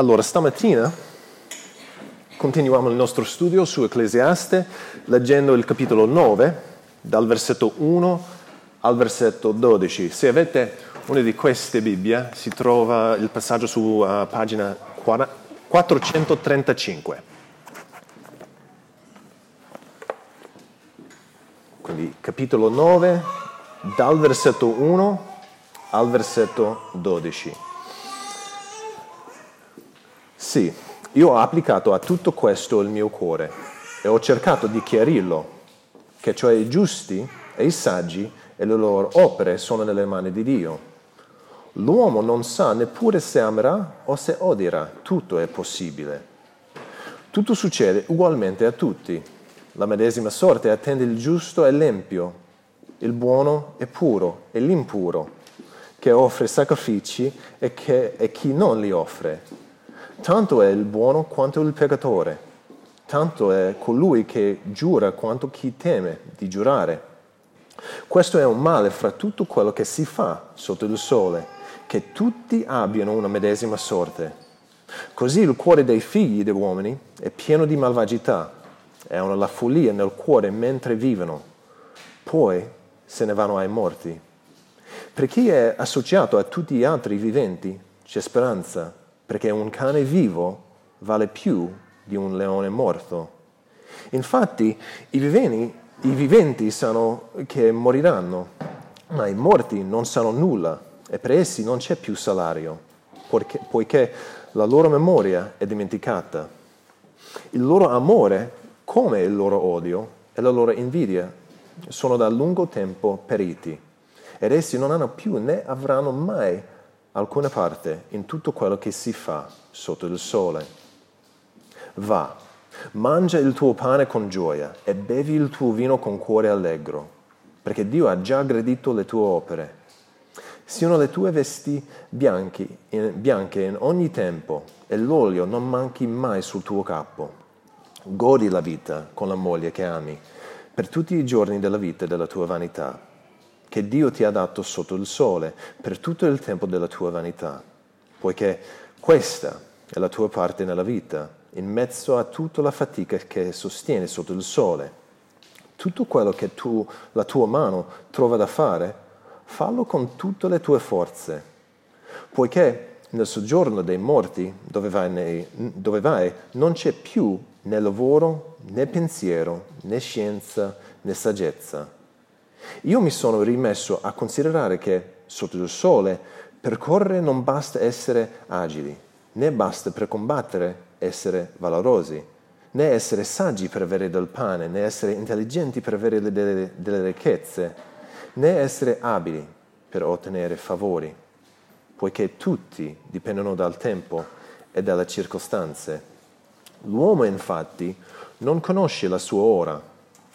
Allora, stamattina continuiamo il nostro studio su Ecclesiaste leggendo il capitolo 9, dal versetto 1 al versetto 12. Se avete una di queste Bibbie, si trova il passaggio su uh, pagina 435. Quindi capitolo 9, dal versetto 1 al versetto 12. Sì, io ho applicato a tutto questo il mio cuore e ho cercato di chiarirlo, che cioè i giusti e i saggi e le loro opere sono nelle mani di Dio. L'uomo non sa neppure se amerà o se odierà, tutto è possibile. Tutto succede ugualmente a tutti. La medesima sorte attende il giusto e l'empio, il buono e puro e l'impuro, che offre sacrifici e, che, e chi non li offre. Tanto è il buono quanto il peccatore, tanto è colui che giura quanto chi teme di giurare. Questo è un male fra tutto quello che si fa sotto il sole, che tutti abbiano una medesima sorte. Così il cuore dei figli degli uomini è pieno di malvagità, è una follia nel cuore mentre vivono, poi se ne vanno ai morti. Per chi è associato a tutti gli altri viventi c'è speranza, perché un cane vivo vale più di un leone morto. Infatti i viventi, i viventi sanno che moriranno, ma i morti non sanno nulla e per essi non c'è più salario, poiché, poiché la loro memoria è dimenticata. Il loro amore, come il loro odio e la loro invidia, sono da lungo tempo periti ed essi non hanno più né avranno mai alcuna parte in tutto quello che si fa sotto il sole. Va, mangia il tuo pane con gioia e bevi il tuo vino con cuore allegro, perché Dio ha già aggredito le tue opere. Siano le tue vesti bianche in, bianche in ogni tempo e l'olio non manchi mai sul tuo capo. Godi la vita con la moglie che ami per tutti i giorni della vita e della tua vanità che Dio ti ha dato sotto il sole per tutto il tempo della tua vanità, poiché questa è la tua parte nella vita, in mezzo a tutta la fatica che sostieni sotto il sole. Tutto quello che tu, la tua mano trova da fare, fallo con tutte le tue forze, poiché nel soggiorno dei morti dove vai, nei, dove vai non c'è più né lavoro, né pensiero, né scienza, né saggezza io mi sono rimesso a considerare che sotto il sole per correre non basta essere agili, né basta per combattere essere valorosi, né essere saggi per avere del pane, né essere intelligenti per avere delle, delle ricchezze, né essere abili per ottenere favori, poiché tutti dipendono dal tempo e dalle circostanze. L'uomo infatti non conosce la sua ora,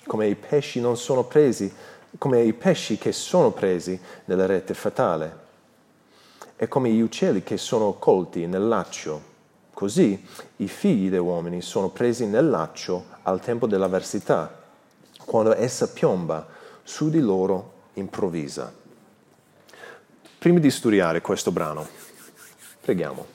come i pesci non sono presi come i pesci che sono presi nella rete fatale e come gli uccelli che sono colti nel laccio. Così i figli degli uomini sono presi nel laccio al tempo dell'avversità, quando essa piomba su di loro improvvisa. Prima di studiare questo brano, preghiamo.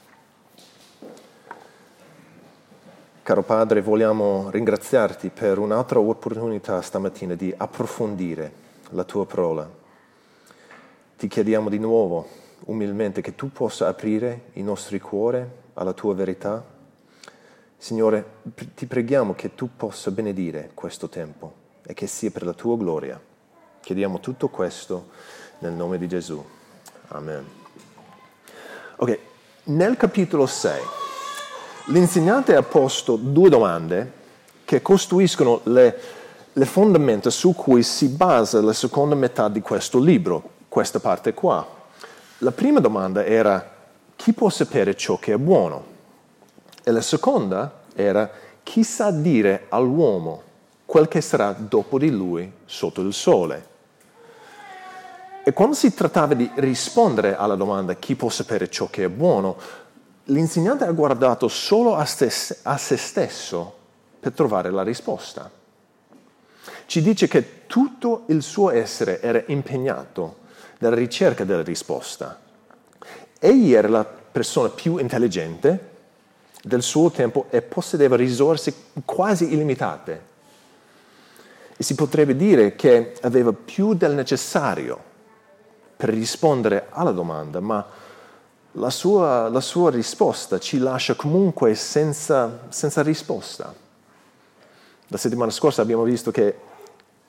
Caro Padre, vogliamo ringraziarti per un'altra opportunità stamattina di approfondire la tua parola. Ti chiediamo di nuovo, umilmente, che tu possa aprire i nostri cuori alla tua verità. Signore, ti preghiamo che tu possa benedire questo tempo e che sia per la tua gloria. Chiediamo tutto questo nel nome di Gesù. Amen. Ok, nel capitolo 6 l'insegnante ha posto due domande che costruiscono le le fondamenta su cui si basa la seconda metà di questo libro, questa parte qua. La prima domanda era chi può sapere ciò che è buono? E la seconda era chi sa dire all'uomo quel che sarà dopo di lui sotto il sole? E quando si trattava di rispondere alla domanda chi può sapere ciò che è buono, l'insegnante ha guardato solo a, stes- a se stesso per trovare la risposta ci dice che tutto il suo essere era impegnato nella ricerca della risposta. Egli era la persona più intelligente, del suo tempo e possedeva risorse quasi illimitate. E si potrebbe dire che aveva più del necessario per rispondere alla domanda, ma la sua, la sua risposta ci lascia comunque senza, senza risposta. La settimana scorsa abbiamo visto che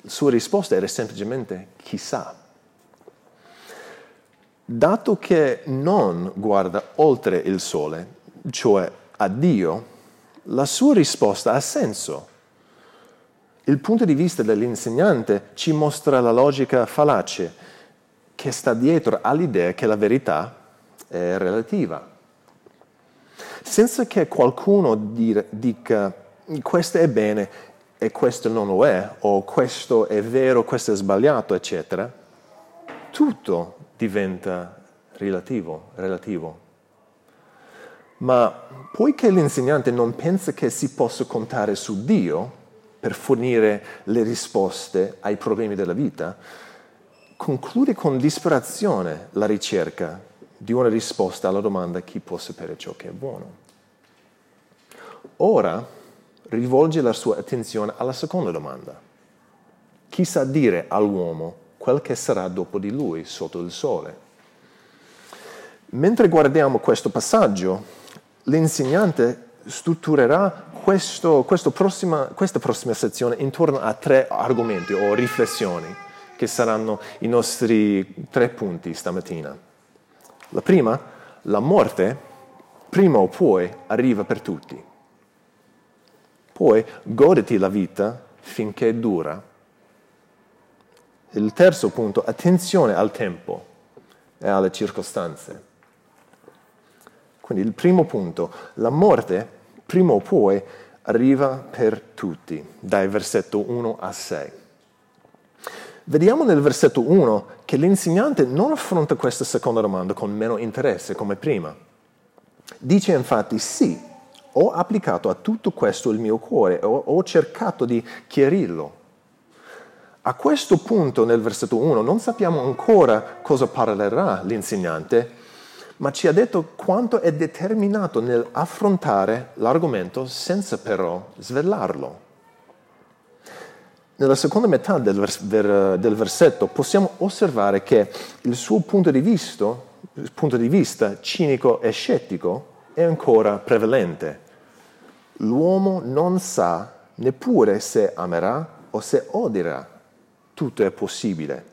sua risposta era semplicemente chissà. Dato che non guarda oltre il sole, cioè a Dio, la sua risposta ha senso. Il punto di vista dell'insegnante ci mostra la logica fallace che sta dietro all'idea che la verità è relativa. Senza che qualcuno dica questo è bene e questo non lo è, o questo è vero, questo è sbagliato, eccetera, tutto diventa relativo, relativo. Ma poiché l'insegnante non pensa che si possa contare su Dio per fornire le risposte ai problemi della vita, conclude con disperazione la ricerca di una risposta alla domanda chi può sapere ciò che è buono. Ora rivolge la sua attenzione alla seconda domanda. Chi sa dire all'uomo quel che sarà dopo di lui sotto il sole? Mentre guardiamo questo passaggio, l'insegnante strutturerà questo, questo prossima, questa prossima sezione intorno a tre argomenti o riflessioni che saranno i nostri tre punti stamattina. La prima, la morte, prima o poi, arriva per tutti. Poi goditi la vita finché dura. Il terzo punto, attenzione al tempo e alle circostanze. Quindi il primo punto, la morte prima o poi arriva per tutti, dai versetto 1 a 6. Vediamo nel versetto 1 che l'insegnante non affronta questa seconda domanda con meno interesse come prima. Dice infatti sì, ho applicato a tutto questo il mio cuore, ho, ho cercato di chiarirlo. A questo punto nel versetto 1 non sappiamo ancora cosa parlerà l'insegnante, ma ci ha detto quanto è determinato nell'affrontare l'argomento senza però svelarlo. Nella seconda metà del, vers- del, versetto possiamo osservare che il suo punto di, vista, punto di vista cinico e scettico è ancora prevalente. L'uomo non sa neppure se amerà o se odierà. Tutto è possibile.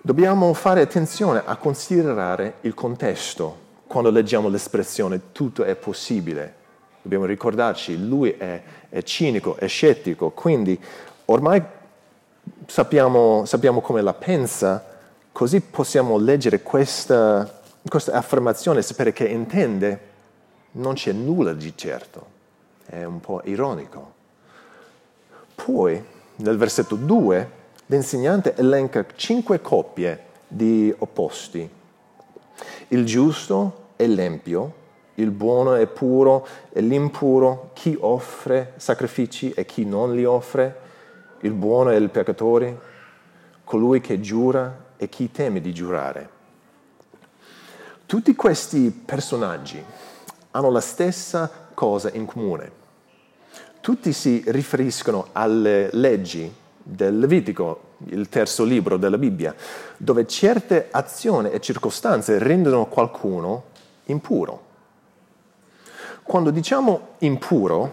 Dobbiamo fare attenzione a considerare il contesto quando leggiamo l'espressione tutto è possibile. Dobbiamo ricordarci, lui è, è cinico, è scettico, quindi ormai sappiamo, sappiamo, come la pensa, così possiamo leggere questa, questa affermazione sapere che intende, non c'è nulla di certo, è un po' ironico. Poi, nel versetto 2, l'insegnante elenca cinque coppie di opposti. Il giusto e l'empio, il buono e puro e l'impuro, chi offre sacrifici e chi non li offre, il buono e il peccatore, colui che giura e chi teme di giurare. Tutti questi personaggi hanno la stessa cosa in comune. Tutti si riferiscono alle leggi del Levitico, il terzo libro della Bibbia, dove certe azioni e circostanze rendono qualcuno impuro. Quando diciamo impuro,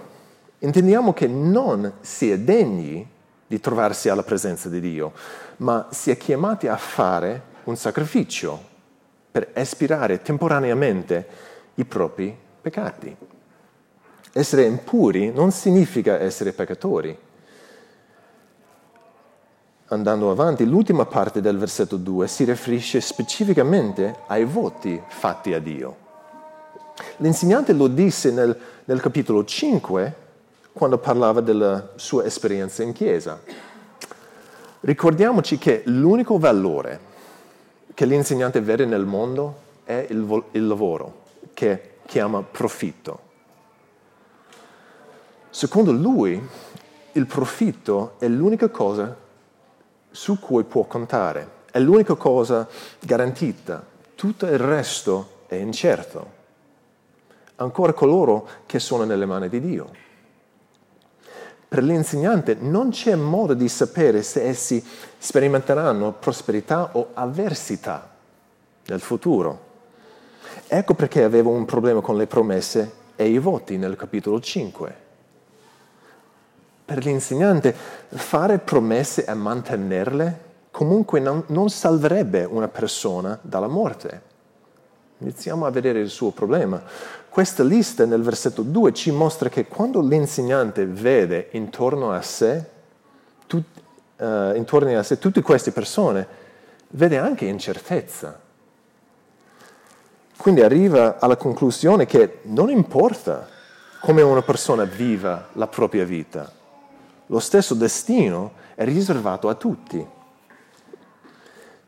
intendiamo che non si è degni di trovarsi alla presenza di Dio, ma si è chiamati a fare un sacrificio per espirare temporaneamente i propri peccati. Essere impuri non significa essere peccatori, andando avanti, l'ultima parte del versetto 2 si riferisce specificamente ai voti fatti a Dio. L'insegnante lo disse nel, nel capitolo 5 quando parlava della sua esperienza in chiesa. Ricordiamoci che l'unico valore che l'insegnante vede nel mondo è il, il lavoro, che chiama profitto. Secondo lui, il profitto è l'unica cosa su cui può contare. È l'unica cosa garantita. Tutto il resto è incerto. ancora coloro che sono nelle mani di Dio. Per l'insegnante non c'è modo di sapere se essi sperimenteranno prosperità o avversità nel futuro. Ecco perché avevo un problema con le promesse e i voti nel capitolo 5. Per l'insegnante fare promesse e mantenerle comunque non, non salverebbe una persona dalla morte. Iniziamo a vedere il suo problema. Questa lista nel versetto 2 ci mostra che quando l'insegnante vede intorno a sé, tut, uh, intorno a sé tutte queste persone, vede anche incertezza. Quindi arriva alla conclusione che non importa come una persona viva la propria vita, lo stesso destino è riservato a tutti.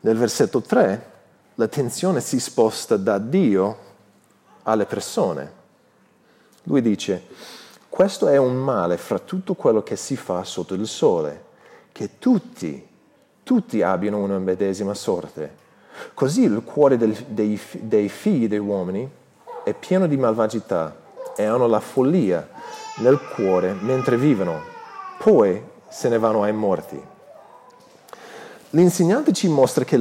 Nel versetto 3 l'attenzione si sposta da Dio alle persone. Lui dice, questo è un male fra tutto quello che si fa sotto il sole, che tutti, tutti abbiano una medesima sorte. Così il cuore del, dei, dei figli degli uomini è pieno di malvagità e hanno la follia nel cuore mentre vivono, poi se ne vanno ai morti. L'insegnante ci mostra che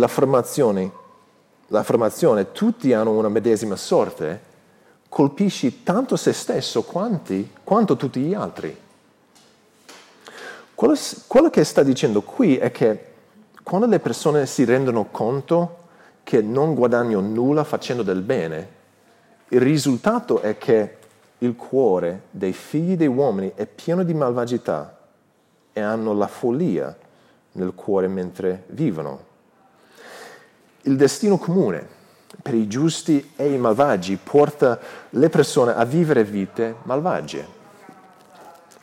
l'affermazione l'affermazione tutti hanno una medesima sorte colpisce tanto se stesso quanti, quanto tutti gli altri. Quello, quello che sta dicendo qui è che quando le persone si rendono conto che non guadagnano nulla facendo del bene, il risultato è che il cuore dei figli dei uomini è pieno di malvagità e hanno la follia nel cuore mentre vivono il destino comune per i giusti e i malvagi porta le persone a vivere vite malvagie,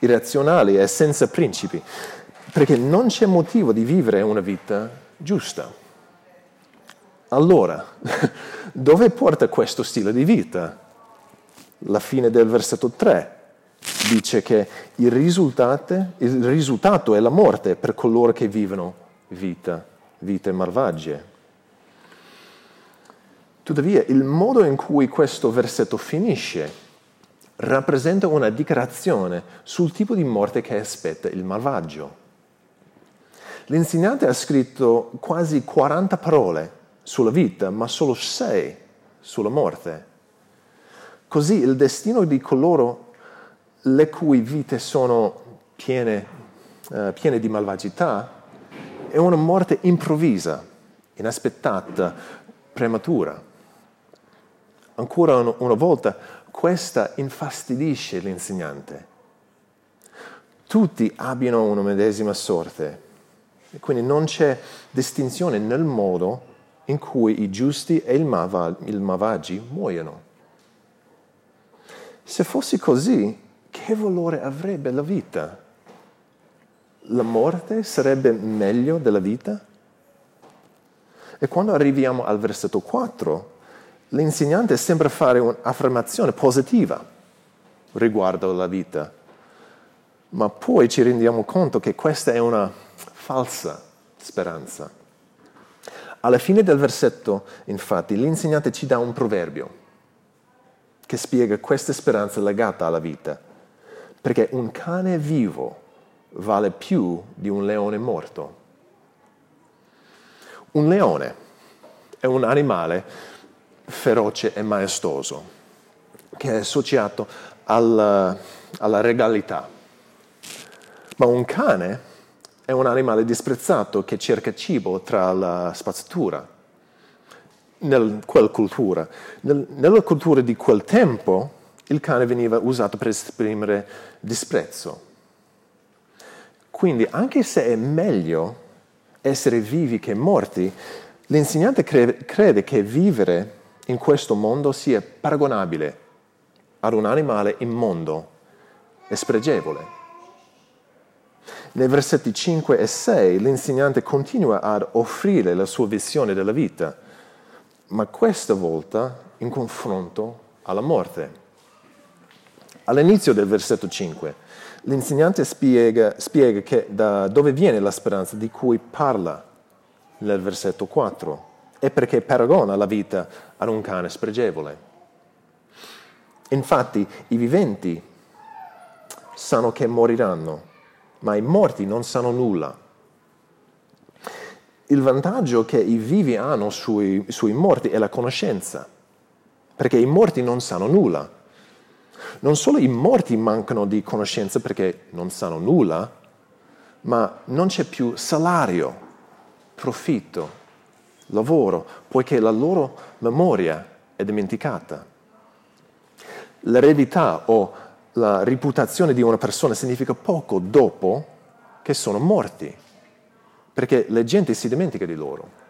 irrazionali e senza principi, perché non c'è motivo di vivere una vita giusta. Allora, dove porta questo stile di vita? La fine del versetto 3 dice che il risultato, il risultato è la morte per coloro che vivono vita, vite malvagie. Tuttavia, il modo in cui questo versetto finisce rappresenta una dichiarazione sul tipo di morte che aspetta il malvagio. L'insegnante ha scritto quasi 40 parole sulla vita, ma solo 6 sulla morte. Così il destino di coloro le cui vite sono piene, uh, piene di malvagità è una morte improvvisa, inaspettata, prematura. Ancora una volta, questa infastidisce l'insegnante. Tutti abbiano una medesima sorte, e quindi non c'è distinzione nel modo in cui i giusti e il, mava, il malvagi muoiono. Se fosse così, che valore avrebbe la vita? La morte sarebbe meglio della vita? E quando arriviamo al versetto 4, l'insegnante sembra fare un'affermazione positiva riguardo alla vita, ma poi ci rendiamo conto che questa è una falsa speranza. Alla fine del versetto, infatti, l'insegnante ci dà un proverbio che spiega questa speranza legata alla vita, perché un cane vivo vale più di un leone morto. Un leone è un animale feroce e maestoso, che è associato alla, alla regalità. Ma un cane è un animale disprezzato che cerca cibo tra la spazzatura. Nel, quella cultura. Nel, nella cultura di quel tempo il cane veniva usato per esprimere disprezzo. Quindi anche se è meglio essere vivi che morti, l'insegnante crede, crede che vivere in questo mondo sia paragonabile ad un animale immondo e spregevole. Nei versetti 5 e 6 l'insegnante continua ad offrire la sua visione della vita, ma questa volta in confronto alla morte. All'inizio del versetto 5 l'insegnante spiega, spiega da dove viene la speranza di cui parla nel versetto 4 è perché paragona la vita ad un cane spregevole. Infatti i viventi sanno che moriranno, ma i morti non sanno nulla. Il vantaggio che i vivi hanno sui, sui morti è la conoscenza, perché i morti non sanno nulla. Non solo i morti mancano di conoscenza perché non sanno nulla, ma non c'è più salario, profitto, lavoro, poiché la loro memoria è dimenticata. L'eredità o la reputazione di una persona significa poco dopo che sono morti, perché la gente si dimentica di loro.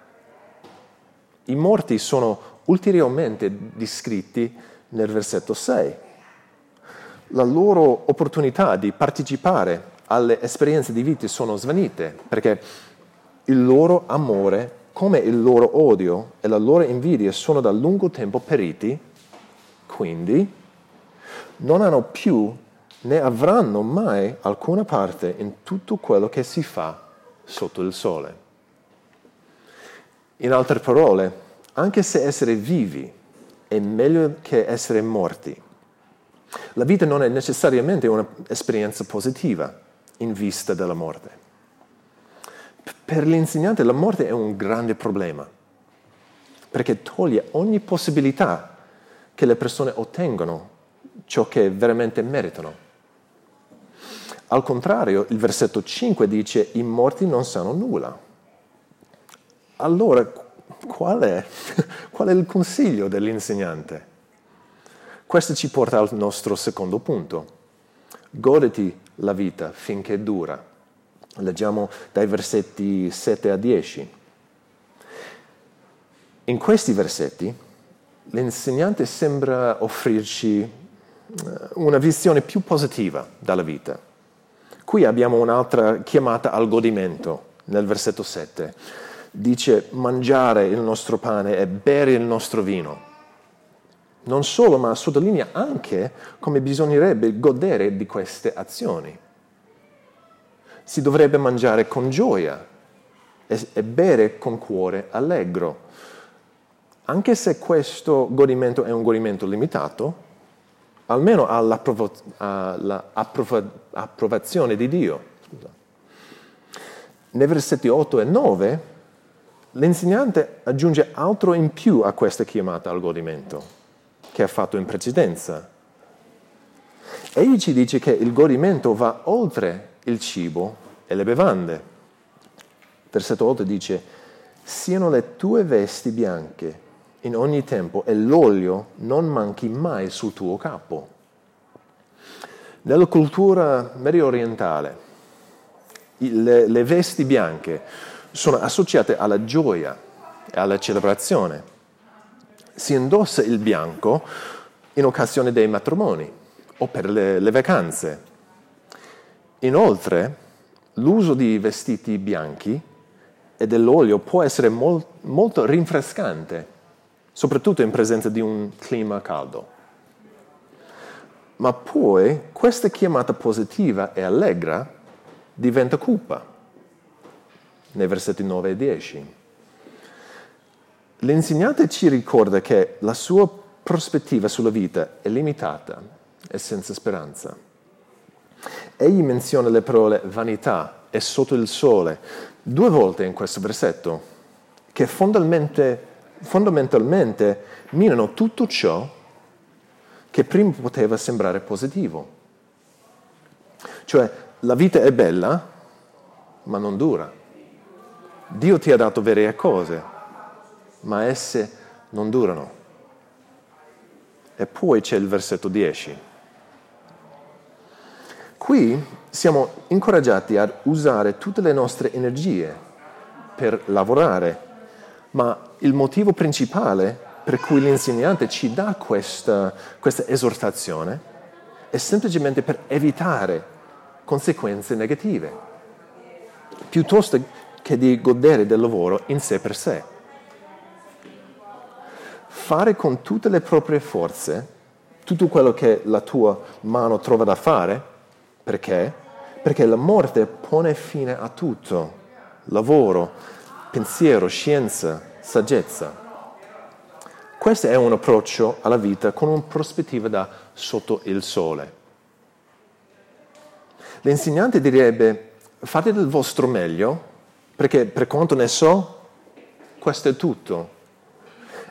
I morti sono ulteriormente descritti nel versetto 6. La loro opportunità di partecipare alle esperienze di vita sono svanite, perché il loro amore, come il loro odio e la loro invidia sono da lungo tempo periti, quindi non hanno più né avranno mai alcuna parte in tutto quello che si fa sotto il sole. In altre parole, anche se essere vivi è meglio che essere morti, la vita non è necessariamente un'esperienza positiva in vista della morte. Per l'insegnante la morte è un grande problema, perché toglie ogni possibilità che le persone ottengano ciò che veramente meritano. Al contrario, il versetto 5 dice i morti non sanno nulla. Allora, qual è, qual è il consiglio dell'insegnante? Questo ci porta al nostro secondo punto. Goditi la vita finché dura. Leggiamo dai versetti 7 a 10. In questi versetti l'insegnante sembra offrirci eh, una visione più positiva dalla vita. Qui abbiamo un'altra chiamata al godimento nel versetto 7. Dice mangiare il nostro pane e bere il nostro vino. Non solo, ma sottolinea anche come bisognerebbe godere di queste azioni. Si dovrebbe mangiare con gioia e, e bere con cuore allegro. Anche se questo godimento è un godimento limitato, almeno all'approvazione di Dio. Scusa. Nei versetti 8 e 9 l'insegnante aggiunge altro in più a questa chiamata al godimento che ha fatto in precedenza. Egli ci dice che il godimento va oltre il cibo e le bevande. Versetto 8 dice, siano le tue vesti bianche in ogni tempo e l'olio non manchi mai sul tuo capo. Nella cultura medio orientale le, le vesti bianche sono associate alla gioia e alla celebrazione. Si indossa il bianco in occasione dei matrimoni o per le, le vacanze. Inoltre, l'uso di vestiti bianchi e dell'olio può essere molt, molto rinfrescante soprattutto in presenza di un clima caldo. Ma poi questa chiamata positiva e allegra diventa cupa nei versetti 9 e 10. L'insegnante ci ricorda che la sua prospettiva sulla vita è limitata e senza speranza. Egli menziona le parole vanità e sotto il sole due volte in questo versetto, che fondamentalmente fondamentalmente minano tutto ciò che prima poteva sembrare positivo. Cioè, la vita è bella, ma non dura. Dio ti ha dato vere cose, ma esse non durano. E poi c'è il versetto 10. Qui siamo incoraggiati ad usare tutte le nostre energie per lavorare ma il motivo principale per cui l'insegnante ci dà questa, questa esortazione è semplicemente per evitare conseguenze negative, piuttosto che di godere del lavoro in sé per sé. Fare con tutte le proprie forze tutto quello che la tua mano trova da fare, perché? Perché la morte pone fine a tutto, lavoro, pensiero, scienza, saggezza. Questo è un approccio alla vita con una prospettiva da sotto il sole. L'insegnante direbbe fate del vostro meglio, perché per quanto ne so, questo è tutto.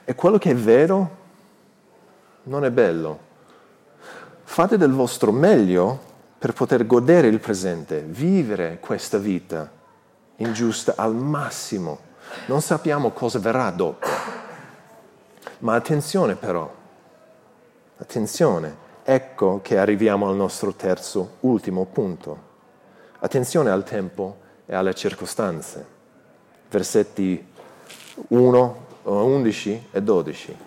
E quello che è vero non è bello. Fate del vostro meglio per poter godere il presente, vivere questa vita ingiusta al massimo. Non sappiamo cosa verrà dopo. Ma attenzione però, attenzione, ecco che arriviamo al nostro terzo, ultimo punto. Attenzione al tempo e alle circostanze. Versetti 1, 11 e 12.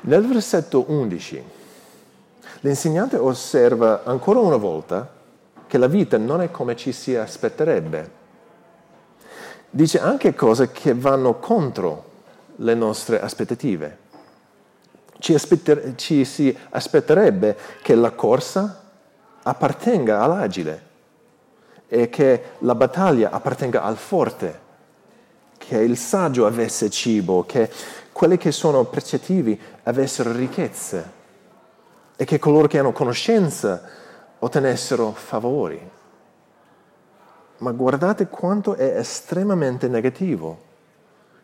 Nel versetto 11 l'insegnante osserva ancora una volta che la vita non è come ci si aspetterebbe. Dice anche cose che vanno contro le nostre aspettative. Ci, aspetter- ci si aspetterebbe che la corsa appartenga all'agile e che la battaglia appartenga al forte, che il saggio avesse cibo, che quelli che sono percettivi avessero ricchezze e che coloro che hanno conoscenza ottenessero favori. Ma guardate quanto è estremamente negativo.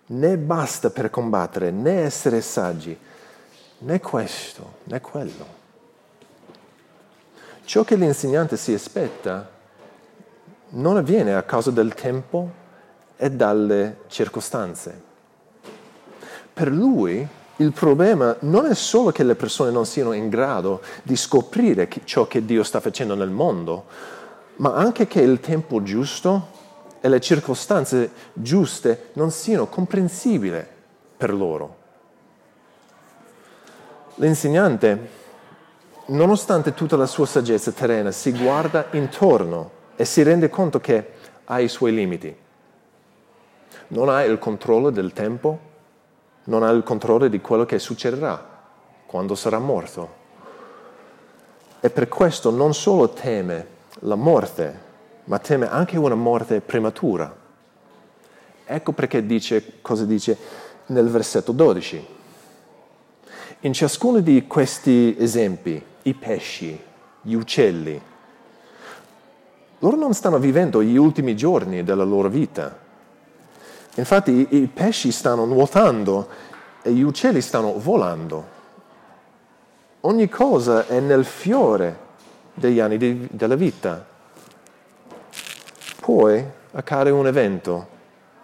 Né basta per combattere, né essere saggi, né questo, né quello. Ciò che l'insegnante si aspetta non avviene a causa del tempo e dalle circostanze. Per lui il problema non è solo che le persone non siano in grado di scoprire ciò che Dio sta facendo nel mondo, ma anche che il tempo giusto e le circostanze giuste non siano comprensibili per loro. L'insegnante, nonostante tutta la sua saggezza terrena, si guarda intorno e si rende conto che ha i suoi limiti. Non ha il controllo del tempo, non ha il controllo di quello che succederà quando sarà morto. E per questo non solo teme la morte, ma teme anche una morte prematura. Ecco perché dice cosa dice nel versetto 12. In ciascuno di questi esempi, i pesci, gli uccelli, loro non stanno vivendo gli ultimi giorni della loro vita. Infatti i, pesci stanno nuotando e gli uccelli stanno volando. Ogni cosa è nel fiore degli anni di, della vita. Poi accade un evento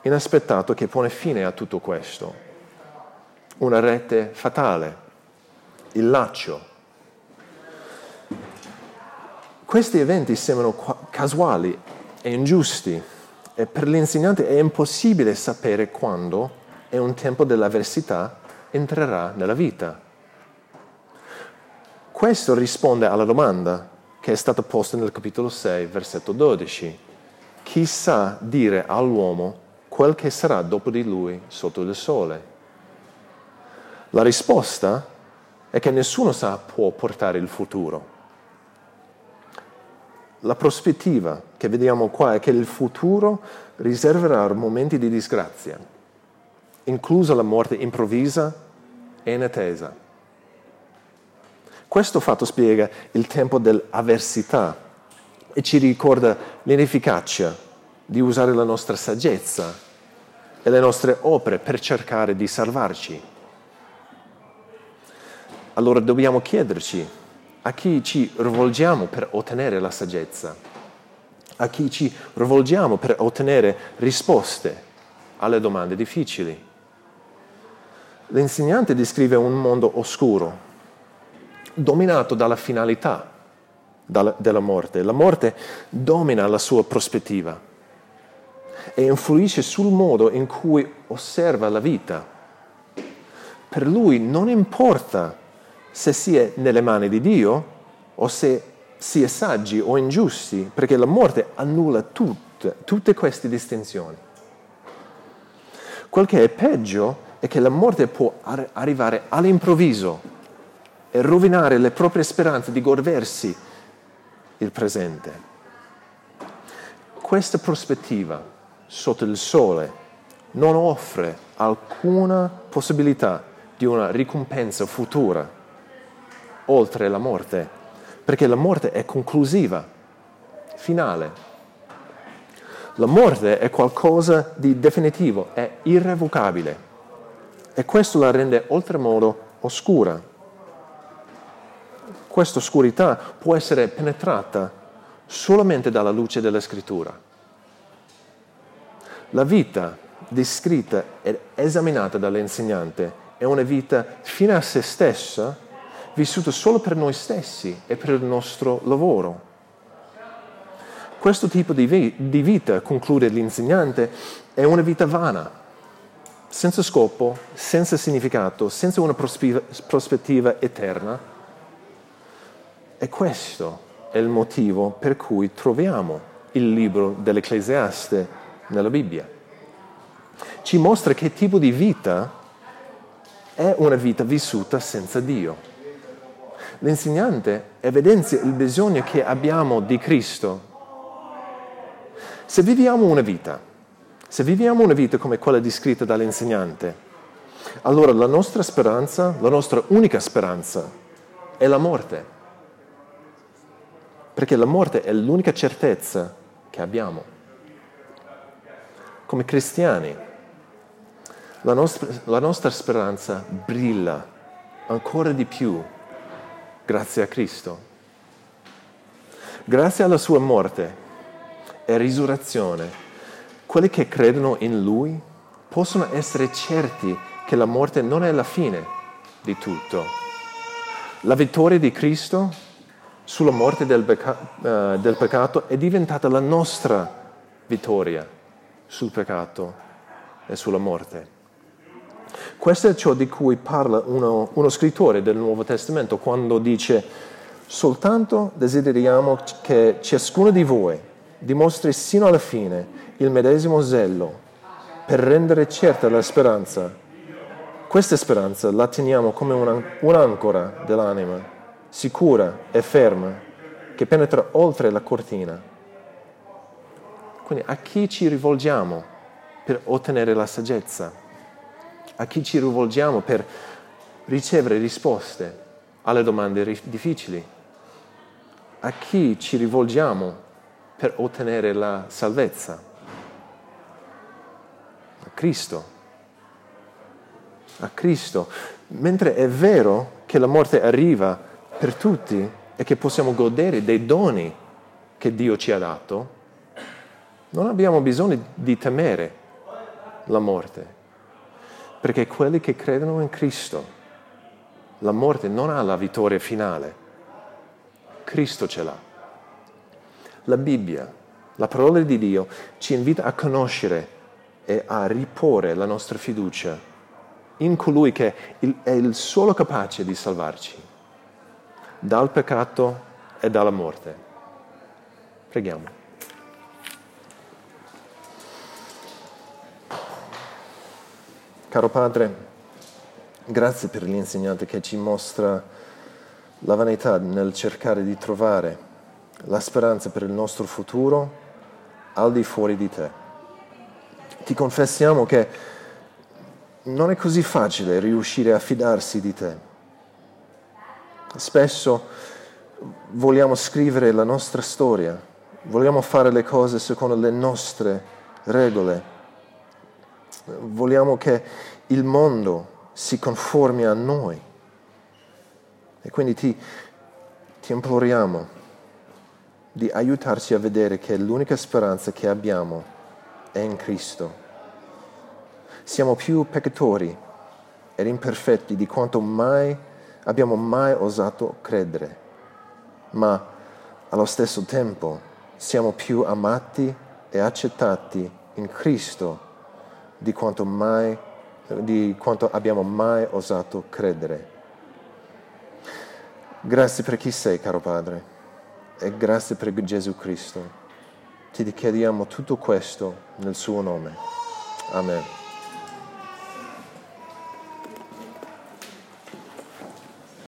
inaspettato che pone fine a tutto questo. Una rete fatale, il laccio questi eventi sembrano casuali e ingiusti per l'insegnante è impossibile sapere quando e un tempo dell'avversità entrerà nella vita. Questo risponde alla domanda che è stata posta nel capitolo 6, versetto 12. Chi sa dire all'uomo quel che sarà dopo di lui sotto il sole? La risposta è che nessuno sa può portare il futuro la prospettiva che vediamo qua è che il futuro riserverà momenti di disgrazia, inclusa la morte improvvisa e inattesa. Questo fatto spiega il tempo dell'avversità e ci ricorda l'inefficacia di usare la nostra saggezza e le nostre opere per cercare di salvarci. Allora dobbiamo chiederci a chi ci rivolgiamo per ottenere la saggezza, a chi ci rivolgiamo per ottenere risposte alle domande difficili. L'insegnante descrive un mondo oscuro, dominato dalla finalità della morte. La morte domina la sua prospettiva e influisce sul modo in cui osserva la vita. Per lui non importa se si è nelle mani di Dio o se si è saggi o ingiusti, perché la morte annulla tutte, tutte queste distinzioni. Quel che è peggio è che la morte può ar- arrivare all'improvviso e rovinare le proprie speranze di godersi il presente. Questa prospettiva sotto il sole non offre alcuna possibilità di una ricompensa futura oltre la morte, perché la morte è conclusiva, finale. La morte è qualcosa di definitivo, è irrevocabile e questo la rende oltremodo oscura. Questa oscurità può essere penetrata solamente dalla luce della scrittura. La vita descritta ed esaminata dall'insegnante è una vita fine a se stessa, vissuta solo per noi stessi e per il nostro lavoro. Questo tipo di, vita, conclude l'insegnante, è una vita vana, senza scopo, senza significato, senza una prospettiva eterna. E questo è il motivo per cui troviamo il libro dell'Ecclesiaste nella Bibbia. Ci mostra che tipo di vita è una vita vissuta senza Dio. L'insegnante evidenzia il bisogno che abbiamo di Cristo. Se viviamo una vita, se viviamo una vita come quella descritta dall'insegnante, allora la nostra speranza, la nostra unica speranza, è la morte perché la morte è l'unica certezza che abbiamo. Come cristiani, la nostra, la nostra speranza brilla ancora di più grazie a Cristo. Grazie alla sua morte e risurrezione, quelli che credono in Lui possono essere certi che la morte non è la fine di tutto. La vittoria di Cristo sulla morte del, peca- uh, del peccato è diventata la nostra vittoria sul peccato e sulla morte. Questo è ciò di cui parla uno, uno, scrittore del Nuovo Testamento quando dice soltanto desideriamo che ciascuno di voi dimostri sino alla fine il medesimo zelo per rendere certa la speranza. Questa speranza la teniamo come un'ancora dell'anima sicura e ferma che penetra oltre la cortina. Quindi a chi ci rivolgiamo per ottenere la saggezza? A chi ci rivolgiamo per ricevere risposte alle domande difficili? A chi ci rivolgiamo per ottenere la salvezza? A Cristo. A Cristo. Mentre è vero che la morte arriva per tutti e che possiamo godere dei doni che Dio ci ha dato, non abbiamo bisogno di temere la morte, perché quelli che credono in Cristo, la morte non ha la vittoria finale, Cristo ce l'ha. La Bibbia, la parola di Dio, ci invita a conoscere e a riporre la nostra fiducia in colui che è il solo capace di salvarci dal peccato e dalla morte. Preghiamo. Caro Padre, grazie per l'insegnante che ci mostra la vanità nel cercare di trovare la speranza per il nostro futuro al di fuori di te. Ti confessiamo che non è così facile riuscire a fidarsi di te Spesso vogliamo scrivere la nostra storia, vogliamo fare le cose secondo le nostre regole, vogliamo che il mondo si conformi a noi. E quindi ti, ti imploriamo di aiutarci a vedere che l'unica speranza che abbiamo è in Cristo. Siamo più peccatori ed imperfetti di quanto mai abbiamo mai osato credere, ma allo stesso tempo siamo più amati e accettati in Cristo di quanto, mai, di quanto abbiamo mai osato credere. Grazie per chi sei, caro Padre, e grazie per Gesù Cristo. Ti chiediamo tutto questo nel suo nome. Amen.